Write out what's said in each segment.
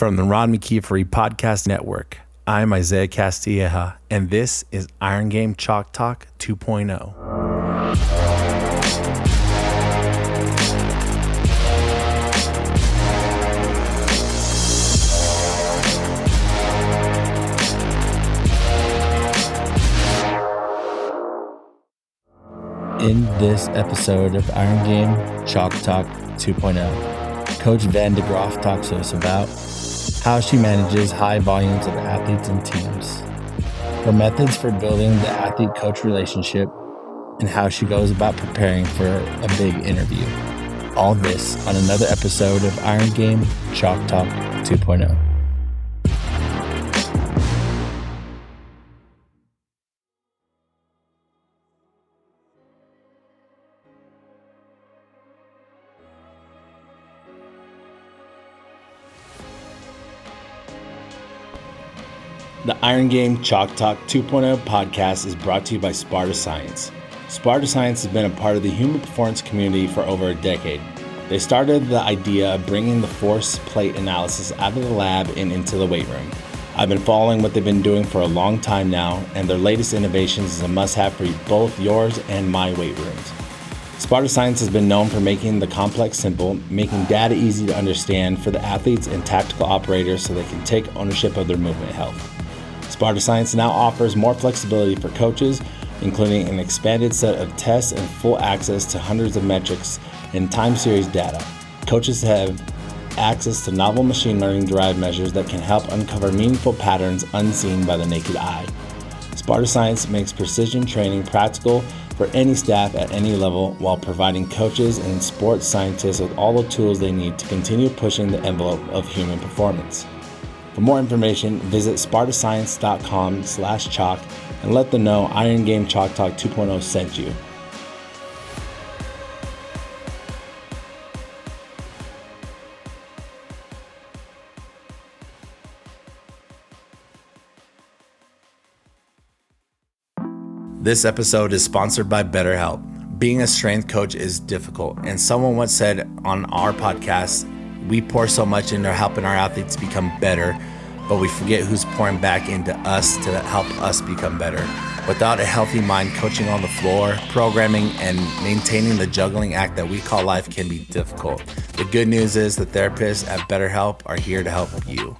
From the Ron McKeefery Podcast Network, I'm Isaiah Castilleja, and this is Iron Game Chalk Talk 2.0. In this episode of Iron Game Chalk Talk 2.0, Coach VanderGroef talks to us about how she manages high volumes of athletes and teams, her methods for building the athlete coach relationship, and how she goes about preparing for a big interview. All this on another episode of Iron Game Chalk Talk 2.0. The Iron Game Chalk Talk 2.0 podcast is brought to you by Sparta Science. Sparta Science has been a part of the human performance community for over a decade. They started the idea of bringing the force plate analysis out of the lab and into the weight room. I've been following what they've been doing for a long time now, and their latest innovations is a must have for both yours and my weight rooms. Sparta Science has been known for making the complex simple, making data easy to understand for the athletes and tactical operators so they can take ownership of their movement health. Sparta Science now offers more flexibility for coaches, including an expanded set of tests and full access to hundreds of metrics and time series data. Coaches have access to novel machine learning derived measures that can help uncover meaningful patterns unseen by the naked eye. Sparta Science makes precision training practical for any staff at any level while providing coaches and sports scientists with all the tools they need to continue pushing the envelope of human performance. For more information, visit spartascience.com slash chalk and let them know Iron Game Chalk Talk 2.0 sent you. This episode is sponsored by BetterHelp. Being a strength coach is difficult, and someone once said on our podcast, we pour so much into helping our athletes become better, but we forget who's pouring back into us to help us become better. Without a healthy mind, coaching on the floor, programming, and maintaining the juggling act that we call life can be difficult. The good news is the therapists at BetterHelp are here to help you.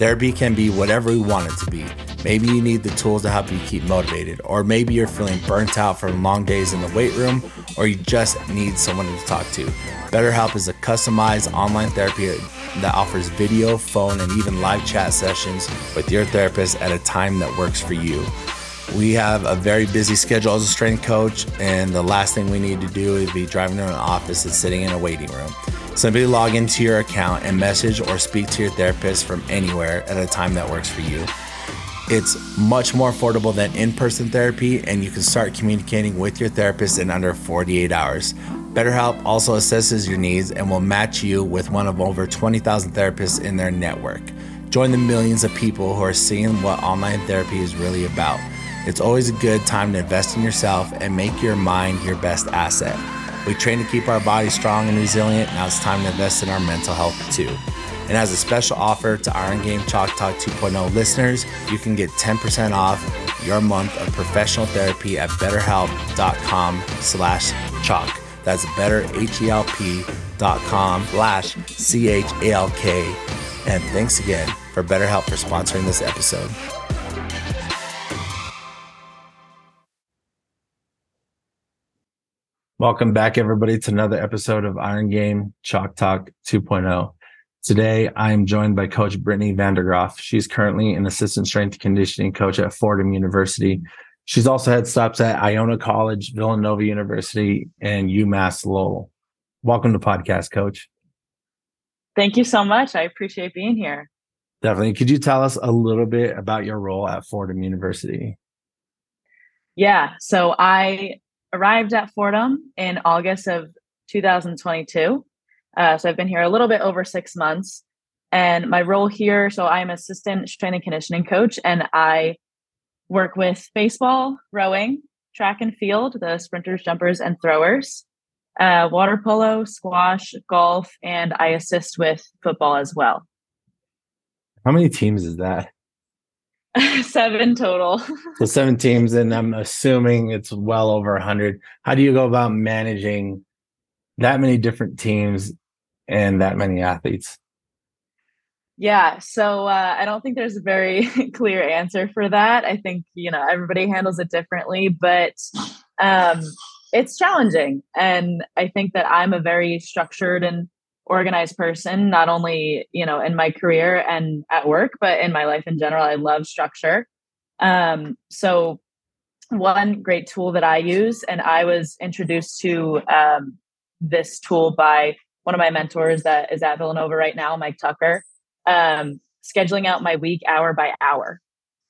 Therapy can be whatever you want it to be. Maybe you need the tools to help you keep motivated, or maybe you're feeling burnt out from long days in the weight room, or you just need someone to talk to. BetterHelp is a customized online therapy that offers video, phone, and even live chat sessions with your therapist at a time that works for you. We have a very busy schedule as a strength coach, and the last thing we need to do is be driving to an office and sitting in a waiting room. Simply log into your account and message or speak to your therapist from anywhere at a time that works for you. It's much more affordable than in person therapy, and you can start communicating with your therapist in under 48 hours. BetterHelp also assesses your needs and will match you with one of over 20,000 therapists in their network. Join the millions of people who are seeing what online therapy is really about. It's always a good time to invest in yourself and make your mind your best asset. We train to keep our bodies strong and resilient. Now it's time to invest in our mental health too. And as a special offer to Iron Game Chalk Talk 2.0 listeners, you can get 10% off your month of professional therapy at betterhelp.com slash chalk. That's betterhelp.com slash C-H-A-L-K. And thanks again for BetterHelp for sponsoring this episode. Welcome back, everybody, to another episode of Iron Game Chalk Talk 2.0. Today, I am joined by Coach Brittany VanderGroef. She's currently an assistant strength conditioning coach at Fordham University. She's also had stops at Iona College, Villanova University, and UMass Lowell. Welcome to podcast, Coach. Thank you so much. I appreciate being here. Definitely. Could you tell us a little bit about your role at Fordham University? Yeah. So I arrived at Fordham in August of 2022. Uh, so I've been here a little bit over six months. And my role here, so I'm assistant strength and conditioning coach, and I work with baseball, rowing, track and field, the sprinters, jumpers, and throwers, uh, water polo, squash, golf, and I assist with football as well. How many teams is that? seven total. so seven teams, and I'm assuming it's well over a hundred. How do you go about managing that many different teams and that many athletes? Yeah, so uh, I don't think there's a very clear answer for that. I think you know everybody handles it differently, but um, it's challenging, and I think that I'm a very structured and organized person not only you know in my career and at work but in my life in general. I love structure. Um, so one great tool that i use and i was introduced to um, this tool by one of my mentors that is at villanova right now mike tucker um, scheduling out my week hour by hour.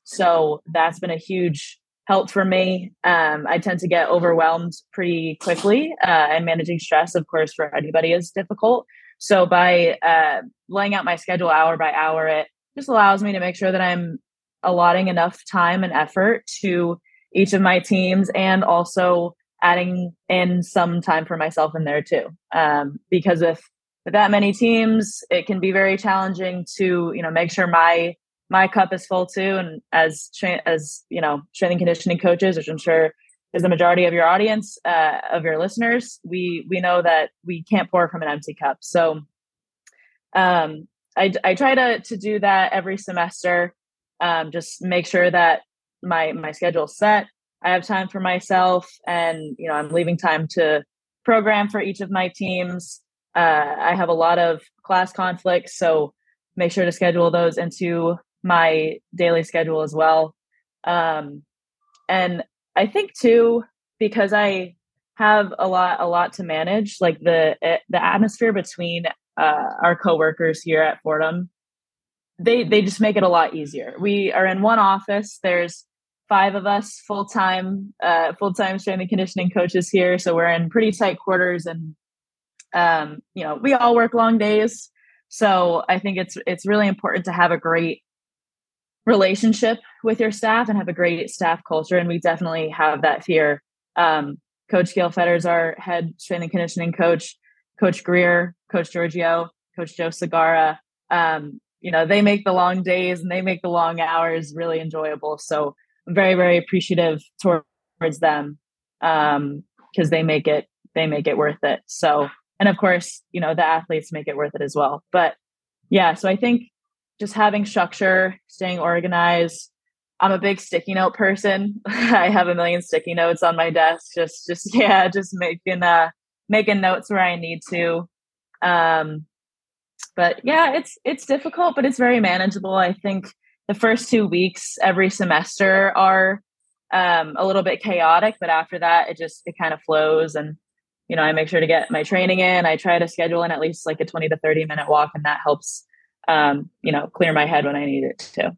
So that's been a huge help for me. Um, i tend to get overwhelmed pretty quickly uh, and managing stress of course for anybody is difficult so by uh, laying out my schedule hour by hour, it just allows me to make sure that I'm allotting enough time and effort to each of my teams and also adding in some time for myself in there too. Um, because with with that many teams, it can be very challenging to you know make sure my my cup is full too. And as as you know, strength and conditioning coaches, which I'm sure is the majority of your audience uh, of your listeners. We we know that we can't pour from an empty cup. So um, I, I try to to do that every semester um, just make sure that my my schedule's set. I have time for myself and you know i'm leaving time to program for each of my teams. Uh, i have a lot of class conflicts so make sure to schedule those into my daily schedule as well. Um, and I think too because I have a lot a lot to manage like the eh, the atmosphere between uh, our coworkers here at Fordham they they just make it a lot easier. We are in one office. There's five of us full time uh, full time strength and conditioning coaches here, so we're in pretty tight quarters, and um, you know we all work long days. So I think it's it's really important to have a great relationship with your staff and have a great staff culture. And we definitely have that here. Um, coach Gail Fetters, our head strength and conditioning coach, Coach Greer, Coach Giorgio, Coach Joe Sagara. Um, you know, they make the long days and they make the long hours really enjoyable. So I'm very, very appreciative towards them because um, they make it they make it worth it. So and of course, you know, the athletes make it worth it as well. But yeah, so I think just having structure, staying organized. I'm a big sticky note person. I have a million sticky notes on my desk. Just, just yeah, just making uh making notes where I need to. Um, but yeah, it's it's difficult, but it's very manageable. I think the first two weeks every semester are um, a little bit chaotic, but after that, it just it kind of flows and you know i make sure to get my training in i try to schedule in at least like a 20 to 30 minute walk and that helps um, you know, clear my head when I need it to.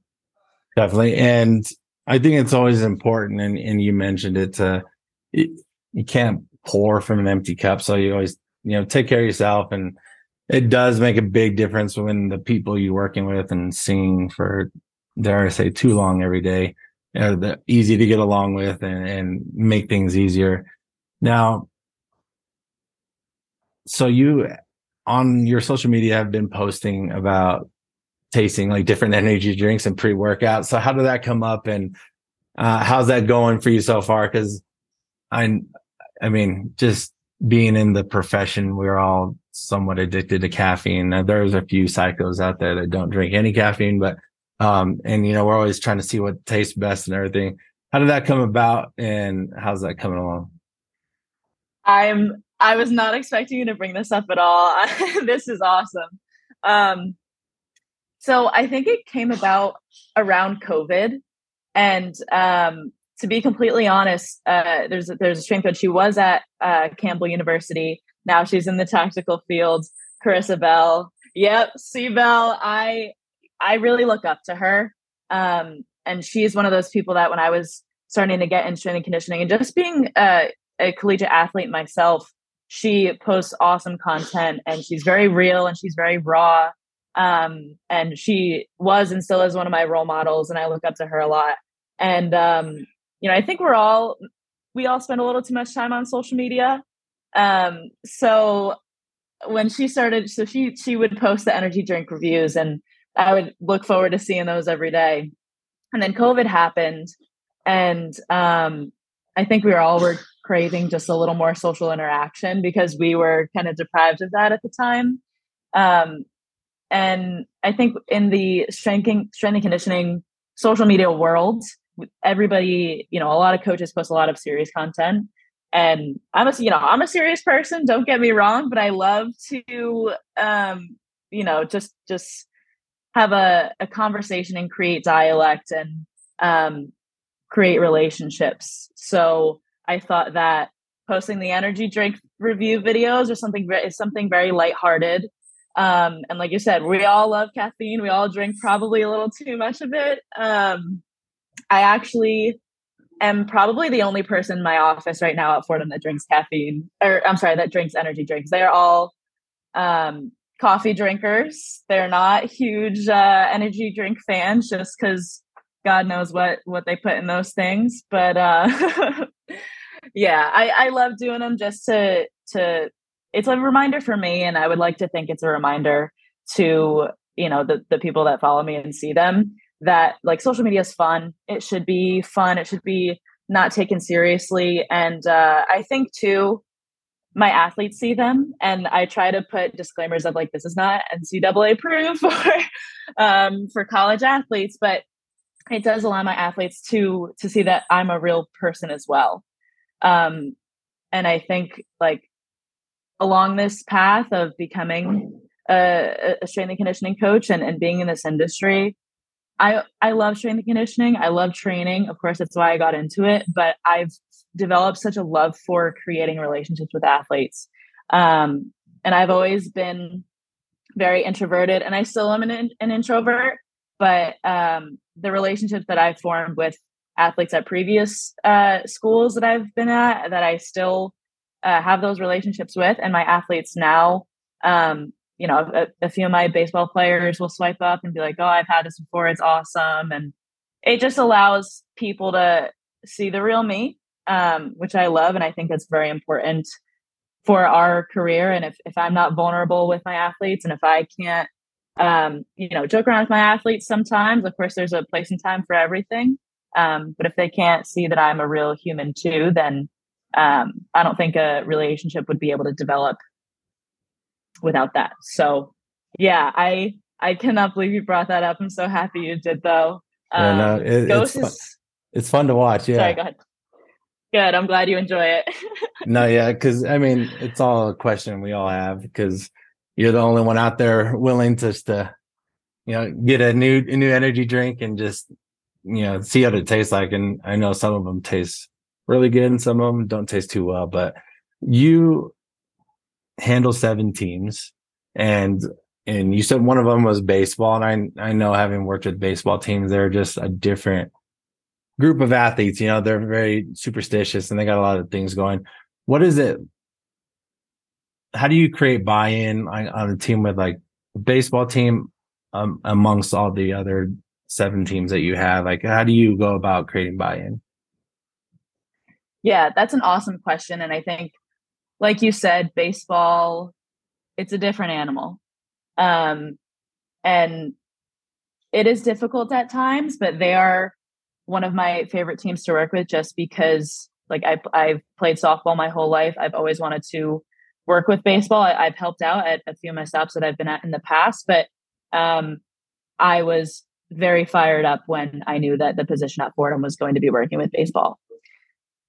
Definitely. And I think it's always important. And, and you mentioned it, to, you can't pour from an empty cup. So you always, you know, take care of yourself. And it does make a big difference when the people you're working with and seeing for, dare I say, too long every day are the, easy to get along with and, and make things easier. Now, so you on your social media have been posting about tasting like different energy drinks and pre-workout. So how did that come up and uh, how's that going for you so far? Cause I, I mean, just being in the profession, we're all somewhat addicted to caffeine. Now, there's a few psychos out there that don't drink any caffeine, but, um, and you know, we're always trying to see what tastes best and everything. How did that come about and how's that coming along? I'm I was not expecting you to bring this up at all. this is awesome. Um, so I think it came about around COVID, and um, to be completely honest, uh, there's there's a strength coach. She was at uh, Campbell University. Now she's in the tactical field. Carissa Bell. Yep, C Bell. I I really look up to her, um, and she's one of those people that when I was starting to get into strength and conditioning and just being a, a collegiate athlete myself, she posts awesome content and she's very real and she's very raw. Um, and she was and still is one of my role models and i look up to her a lot. And um, you know i think we're all we all spend a little too much time on social media. Um, so when she started so she she would post the energy drink reviews and I would look forward to seeing those every day. And then COVID happened, and um, I think we were all were craving just a little more social interaction because we were kind of deprived of that at the time. Um, and I think in the strength strength and conditioning social media world, everybody, you know, a lot of coaches post a lot of serious content. And I'm a, you know, I'm a serious person. Don't get me wrong, but I love to, um, you know, just just have a, a conversation and create dialect and um, create relationships. So I thought that posting the energy drink review videos or something is something very lighthearted. Um, and like you said, we all love caffeine. We all drink probably a little too much of it. Um, I actually am probably the only person in my office right now at Fordham that drinks caffeine, or I'm sorry, that drinks energy drinks. They are all um, coffee drinkers. They're not huge uh, energy drink fans, just because God knows what what they put in those things. But uh, yeah, I, I love doing them just to to. It's a reminder for me, and I would like to think it's a reminder to you know the the people that follow me and see them that like social media is fun. It should be fun. It should be not taken seriously. And uh, I think too, my athletes see them, and I try to put disclaimers of like this is not NCAA proof for um, for college athletes, but it does allow my athletes to to see that I'm a real person as well. Um, and I think like along this path of becoming a, a strength and conditioning coach and, and being in this industry, I I love strength and conditioning. I love training. Of course, that's why I got into it. But I've developed such a love for creating relationships with athletes, um, and I've always been very introverted, and I still am an, an introvert. But um, the relationships that I've formed with athletes at previous uh, schools that I've been at, that I still uh, have those relationships with, and my athletes now um, you know, a, a, few of my baseball players will swipe up and be like, "Oh, I've had this before. It's awesome," and it just allows people to see the real me, um, which I love, and I think that's very important for our career. And if if I'm not vulnerable with my athletes, and if I can't, um, you know, joke around with my athletes sometimes, of course, there's a place and time for everything. Um, but if they can't see that I'm a real human too, then um, I don't think a relationship would be able to develop without that. So yeah, I I cannot believe you brought that up. I'm so happy you did though. Um, yeah, no, um, it, it's, fun. it's fun to watch. Yeah. Sorry, go ahead. Good. I'm glad you enjoy it. no, yeah, because I mean, it's all a question we all have because you're the only one out there willing just to, you know, get a new a new energy drink and just, you know, see what it tastes like. And I know some of them taste really good and some of them don't taste too well. But you handle seven teams and and you said one of them was baseball and I I know having worked with baseball teams they're just a different group of athletes you know they're very superstitious and they got a lot of things going what is it how do you create buy-in on, a team with like a baseball team um, amongst all the other seven teams that you have like how do you go about creating buy-in yeah that's an awesome question and i think like you said, baseball, it's a different animal. Um, and it is difficult at times, but they are one of my favorite teams to work with just because like I, I've played softball my whole life. I've always wanted to work with baseball. I, have helped out at a few of my stops that I've been at in the past, but um, I was very fired up when I knew that the position at Fordham was going to be working with baseball.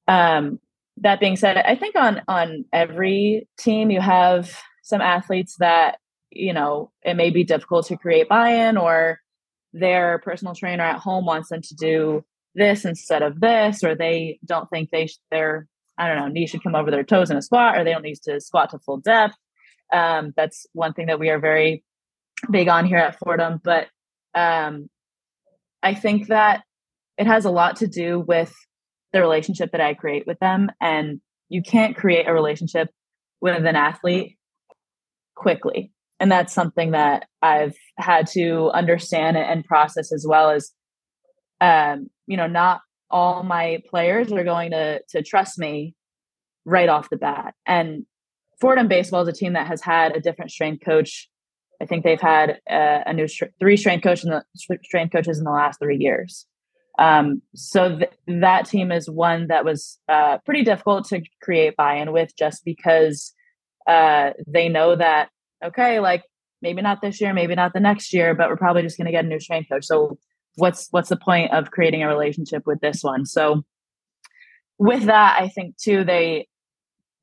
Um, that being said, I think on on every team you have some athletes that you know it may be difficult to create buy-in or their personal trainer at home wants them to do this instead of this or they don't think they sh- their i don't know knees should come over their toes in a squat or they don't need to squat to full depth um, that's one thing that we are very big on here at fordham but um, i think that it has a lot to do with the relationship that I create with them. And you can't create a relationship with an athlete quickly. And that's something that I've had to understand and process as well as, um, you know, not all my players are going to to trust me right off the bat. And Fordham baseball is a team that has had a different strength coach I think they've had a, a new three strength coach in the strength coaches in the last three years. Um, so th- that team is one that was uh, pretty difficult to create buy-in with, just because uh, they know that okay, like maybe not this year, maybe not the next year, but we're probably just going to get a new strength coach. So what's what's the point of creating a relationship with this one? So with that, I think too they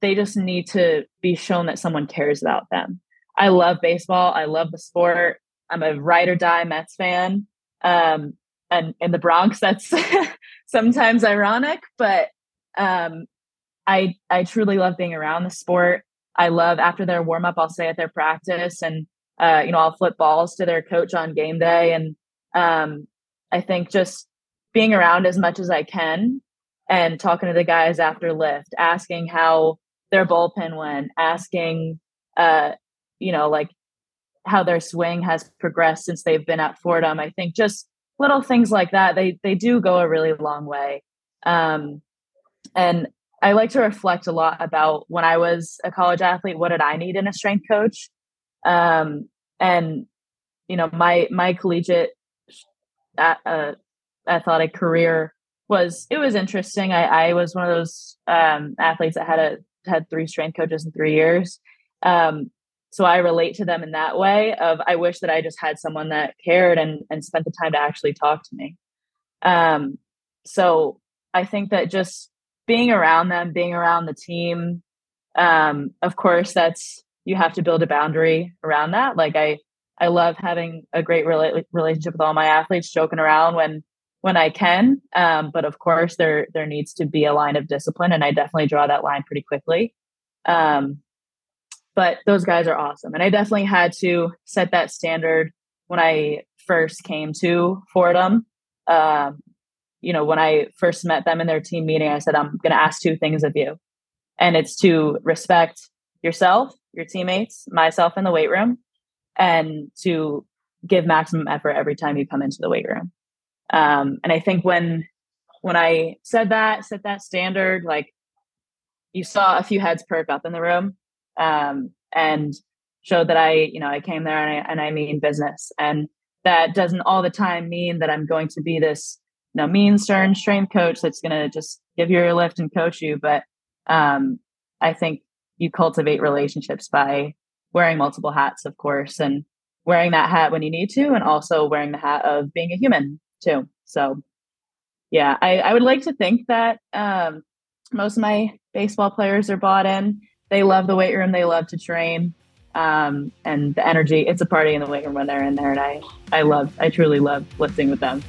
they just need to be shown that someone cares about them. I love baseball. I love the sport. I'm a ride or die Mets fan. Um, and in the Bronx, that's sometimes ironic, but um, I I truly love being around the sport. I love after their warm up, I'll stay at their practice and uh, you know I'll flip balls to their coach on game day, and um, I think just being around as much as I can and talking to the guys after lift, asking how their bullpen went, asking uh, you know like how their swing has progressed since they've been at Fordham. I think just little things like that they they do go a really long way um, and i like to reflect a lot about when i was a college athlete what did i need in a strength coach um, and you know my my collegiate uh, athletic career was it was interesting. I i was one of those um, athletes that had a had three strength coaches in three years. Um, so i relate to them in that way of i wish that i just had someone that cared and and spent the time to actually talk to me. Um so i think that just being around them being around the team um of course that's you have to build a boundary around that. Like i i love having a great rela- relationship with all my athletes joking around when when i can um but of course there there needs to be a line of discipline and i definitely draw that line pretty quickly um but those guys are awesome. And I definitely had to set that standard when I first came to Fordham. Um, you know, when I first met them in their team meeting, I said, I'm going to ask two things of you. And it's to respect yourself, your teammates, myself in the weight room, and to give maximum effort every time you come into the weight room. Um, and I think when when I said that, set that standard, like you saw a few heads perk up in the room um, and showed that I, you know, I came there and I, and I mean business. And that doesn't all the time mean that I'm going to be this, you know, mean, stern strength coach that's going to just give you a lift and coach you. But um, I think you cultivate relationships by wearing multiple hats, of course, and wearing that hat when you need to, and also wearing the hat of being a human too. So, yeah, I, I would like to think that um, most of my baseball players are bought in they love the weight room. They love to train. Um, and the energy, it's a party in the weight room when they're in there. And I, I love, I truly love lifting with them.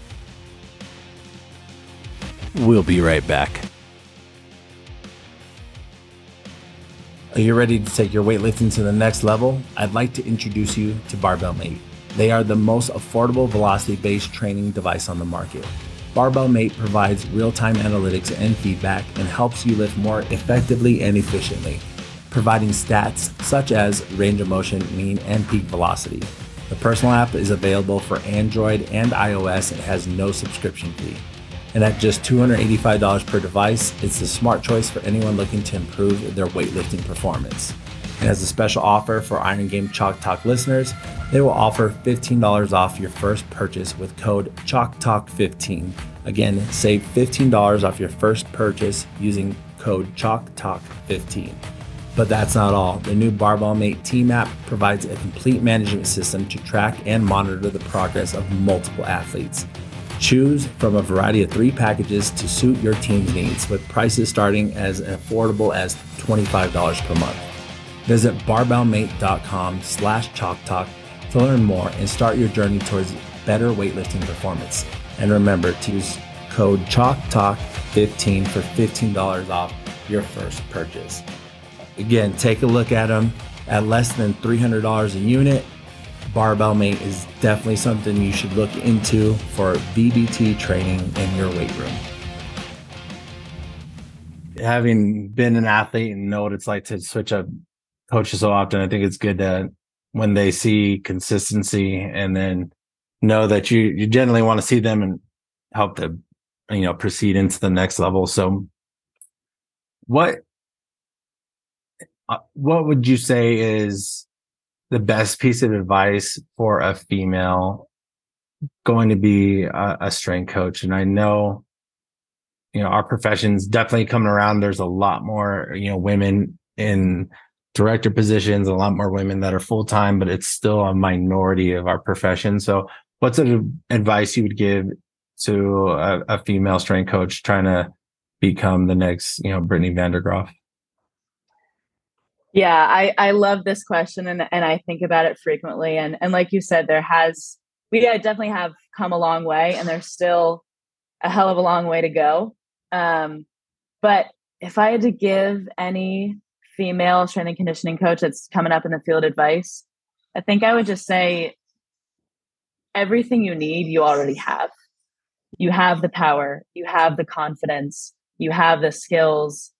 We'll be right back. Are you ready to take your weightlifting to the next level? I'd like to introduce you to Barbell Mate. They are the most affordable velocity based training device on the market. Barbell Mate provides real time analytics and feedback and helps you lift more effectively and efficiently providing stats such as range of motion, mean, and peak velocity. The personal app is available for Android and iOS and has no subscription fee. And at just $285 per device, it's the smart choice for anyone looking to improve their weightlifting performance. And as a special offer for Iron Game Chalk Talk listeners, they will offer $15 off your first purchase with code ChalkTalk15. Again, save $15 off your first purchase using code ChalkTalk15. But that's not all. The new Barbell Mate Team app provides a complete management system to track and monitor the progress of multiple athletes. Choose from a variety of three packages to suit your team's needs, with prices starting as affordable as $25 per month. Visit barbellmate.com slash chalktalk to learn more and start your journey towards better weightlifting performance. And remember to use code ChalkTalk15 for $15 off your first purchase. Again, take a look at them at less than $300 a unit. Barbell Mate is definitely something you should look into for VBT training in your weight room. Having been an athlete and know what it's like to switch up coaches so often, I think it's good that when they see consistency and then know that you you generally want to see them and help them, you know, proceed into the next level. So what uh, what would you say is the best piece of advice for a female going to be a, a strength coach? And I know, you know, our profession's definitely coming around. There's a lot more, you know, women in director positions, a lot more women that are full time, but it's still a minority of our profession. So, what's an advice you would give to a, a female strength coach trying to become the next, you know, Brittany VanderGroef? Yeah, I, I love this question and, and I think about it frequently. And and like you said, there has we definitely have come a long way and there's still a hell of a long way to go. Um, but if I had to give any female strength and conditioning coach that's coming up in the field advice, I think I would just say everything you need, you already have. You have the power, you have the confidence, you have the skills.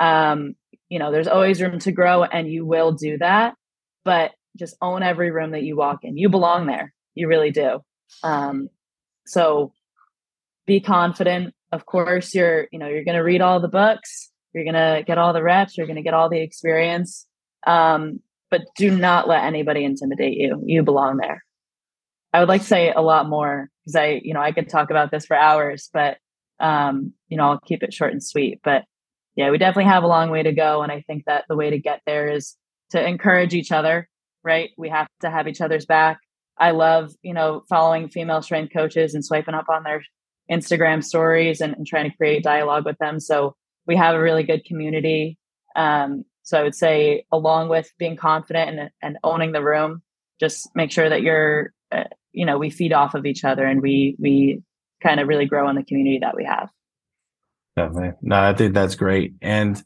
Um, you know, there's always room to grow, and you will do that. But just own every room that you walk in. You belong there. You really do. Um, so be confident. Of course, you're, you know, you're going to read all the books you're going to get all the reps, you're going to get all the experience. Um, but do not let anybody intimidate you. You belong there. I would like to say a lot more because I, you know, I could talk about this for hours, but um, you know, I'll keep it short and sweet. But yeah, we definitely have a long way to go. And I think that the way to get there is to encourage each other, right? We have to have each other's back. I love, you know, following female strength coaches and swiping up on their Instagram stories and, and trying to create dialogue with them. So we have a really good community. Um, so I would say, along with being confident and, and owning the room, just make sure that you're, uh, you know, we feed off of each other and we we kind of really grow in the community that we have. Definitely. No, I think that's great. And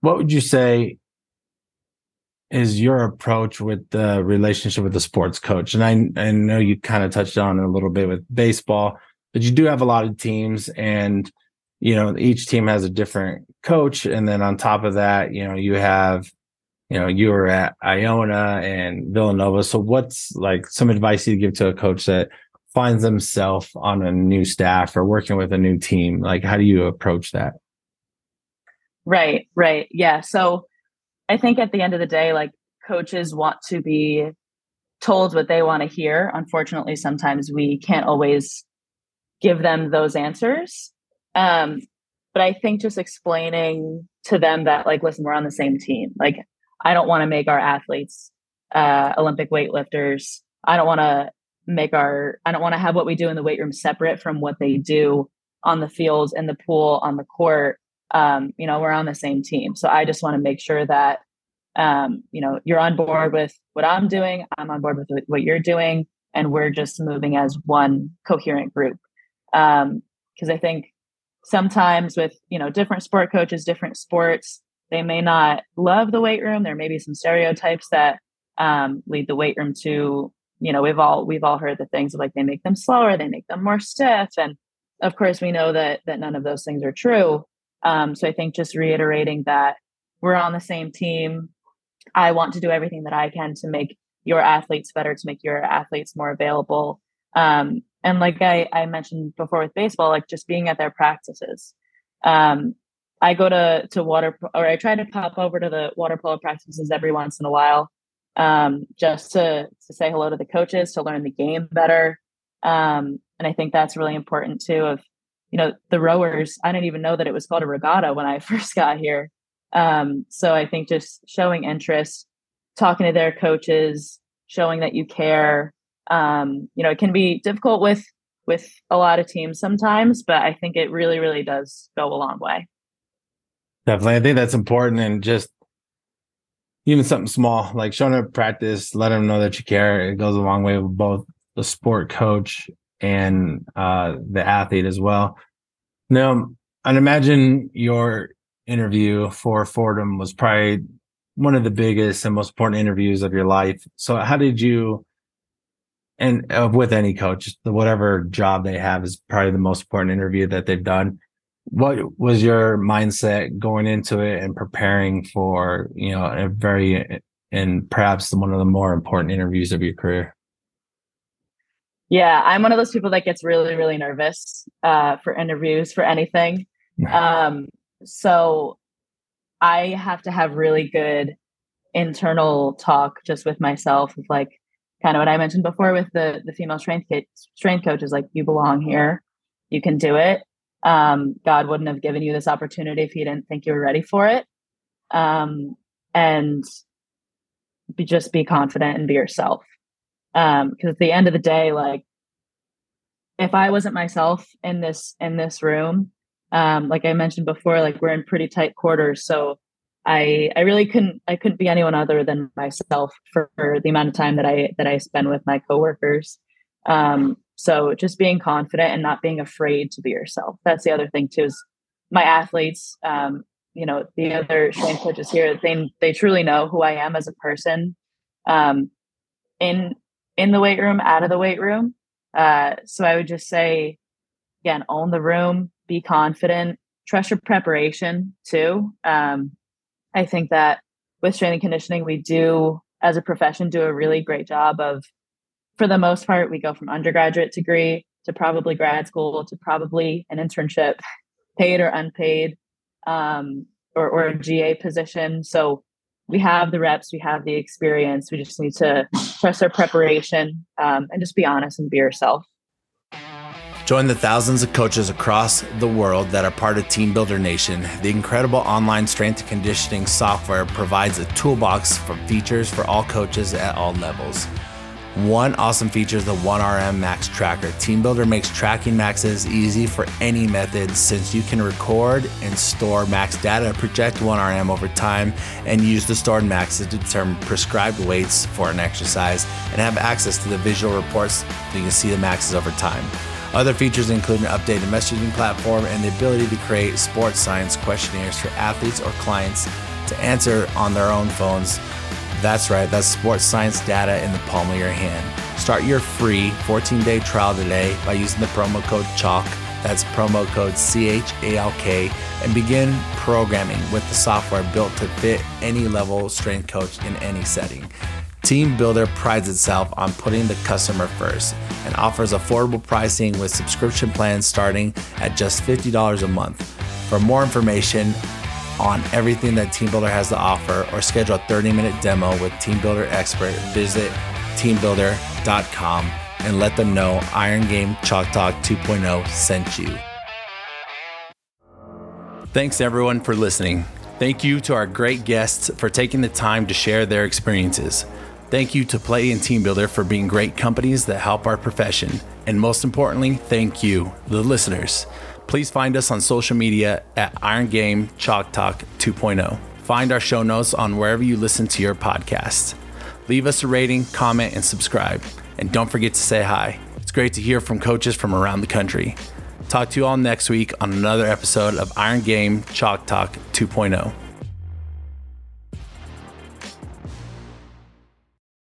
what would you say is your approach with the relationship with the sports coach? And I, I know you kind of touched on it a little bit with baseball, but you do have a lot of teams and you know, each team has a different coach. And then on top of that, you know, you have, you know, you were at Iona and Villanova. So what's like some advice you give to a coach that finds themselves on a new staff or working with a new team? Like, how do you approach that? Right, right. Yeah. So I think at the end of the day, like coaches want to be told what they want to hear. Unfortunately, sometimes we can't always give them those answers. Um, but I think just explaining to them that, like, listen, we're on the same team. Like, I don't want to make our athletes uh, Olympic weightlifters. I don't want to make our, I don't want to have what we do in the weight room separate from what they do on the fields, in the pool, on the court. Um, you know, we're on the same team. So I just want to make sure that, um, you know, you're on board with what I'm doing. I'm on board with what you're doing. And we're just moving as one coherent group. Because um, I think sometimes with you know different sport coaches different sports they may not love the weight room there may be some stereotypes that um, lead the weight room to you know we've all we've all heard the things like they make them slower they make them more stiff and of course we know that that none of those things are true. Um, so i think just reiterating that we're on the same team. I want to do everything that i can to make your athletes better to make your athletes more available. Um, and like I, I mentioned before with baseball, like just being at their practices. Um, I go to to water or I try to pop over to the water polo practices every once in a while, um, just to to say hello to the coaches, to learn the game better. Um, and I think that's really important too. Of you know the rowers, I didn't even know that it was called a regatta when I first got here. Um, so I think just showing interest, talking to their coaches, showing that you care, um, you know, it can be difficult with with a lot of teams sometimes, but I think it really, really does go a long way. Definitely. I think that's important and just even something small, like showing up practice, let them know that you care. It goes a long way with both the sport coach and uh, the athlete as well. Now, I'd imagine your interview for Fordham was probably one of the biggest and most important interviews of your life. So, how did you and uh, with any coach, whatever job they have is probably the most important interview that they've done. What was your mindset going into it and preparing for, you know, a very and perhaps one of the more important interviews of your career? Yeah, I'm one of those people that gets really, really nervous uh, for interviews for anything. Um, so I have to have really good internal talk just with myself of like kind of what I mentioned before with the the female strength strength coach is like you belong here, you can do it. Um, God wouldn't have given you this opportunity if He didn't think you were ready for it. Um, and be, just be confident and be yourself. Because um, at the end of the day, like if I wasn't myself in this in this room, um, like I mentioned before, like we're in pretty tight quarters, so I I really couldn't I couldn't be anyone other than myself for, for the amount of time that I that I spend with my coworkers. Um, so just being confident and not being afraid to be yourself. That's the other thing too. Is my athletes, um, you know, the other strength coaches here, they they truly know who I am as a person, um, in in the weight room, out of the weight room. Uh, so I would just say, again, own the room, be confident, trust your preparation too. Um, I think that with strength and conditioning, we do, as a profession, do a really great job of, for the most part, we go from undergraduate degree to probably grad school to probably an internship, paid or unpaid, um, or, or a GA position. So we have the reps, we have the experience. We just need to trust our preparation um, and just be honest and be yourself. Join the thousands of coaches across the world that are part of TeamBuildr Nation. The incredible online strength and conditioning software provides a toolbox for features for all coaches at all levels. One awesome feature is the 1RM Max Tracker. TeamBuildr makes tracking maxes easy for any method since you can record and store max data, project 1RM over time, and use the stored maxes to determine prescribed weights for an exercise and have access to the visual reports so you can see the maxes over time. Other features include an updated messaging platform and the ability to create sports science questionnaires for athletes or clients to answer on their own phones. That's right, that's sports science data in the palm of your hand. Start your free 14 day trial today by using the promo code CHALK. That's promo code C H A L K and begin programming with the software built to fit any level strength coach in any setting. TeamBuildr prides itself on putting the customer first and offers affordable pricing with subscription plans starting at just $50 a month. For more information on everything that TeamBuildr has to offer or schedule a 30 minute demo with TeamBuildr expert, visit teambuildr.com and let them know Iron Game Chalk Talk 2.0 sent you. Thanks everyone for listening. Thank you to our great guests for taking the time to share their experiences. Thank you to Play and TeamBuildr for being great companies that help our profession. And most importantly, thank you, the listeners. Please find us on social media at Iron Game Chalk Talk 2.0. Find our show notes on wherever you listen to your podcasts. Leave us a rating, comment, and subscribe. And don't forget to say hi. It's great to hear from coaches from around the country. Talk to you all next week on another episode of Iron Game Chalk Talk 2.0.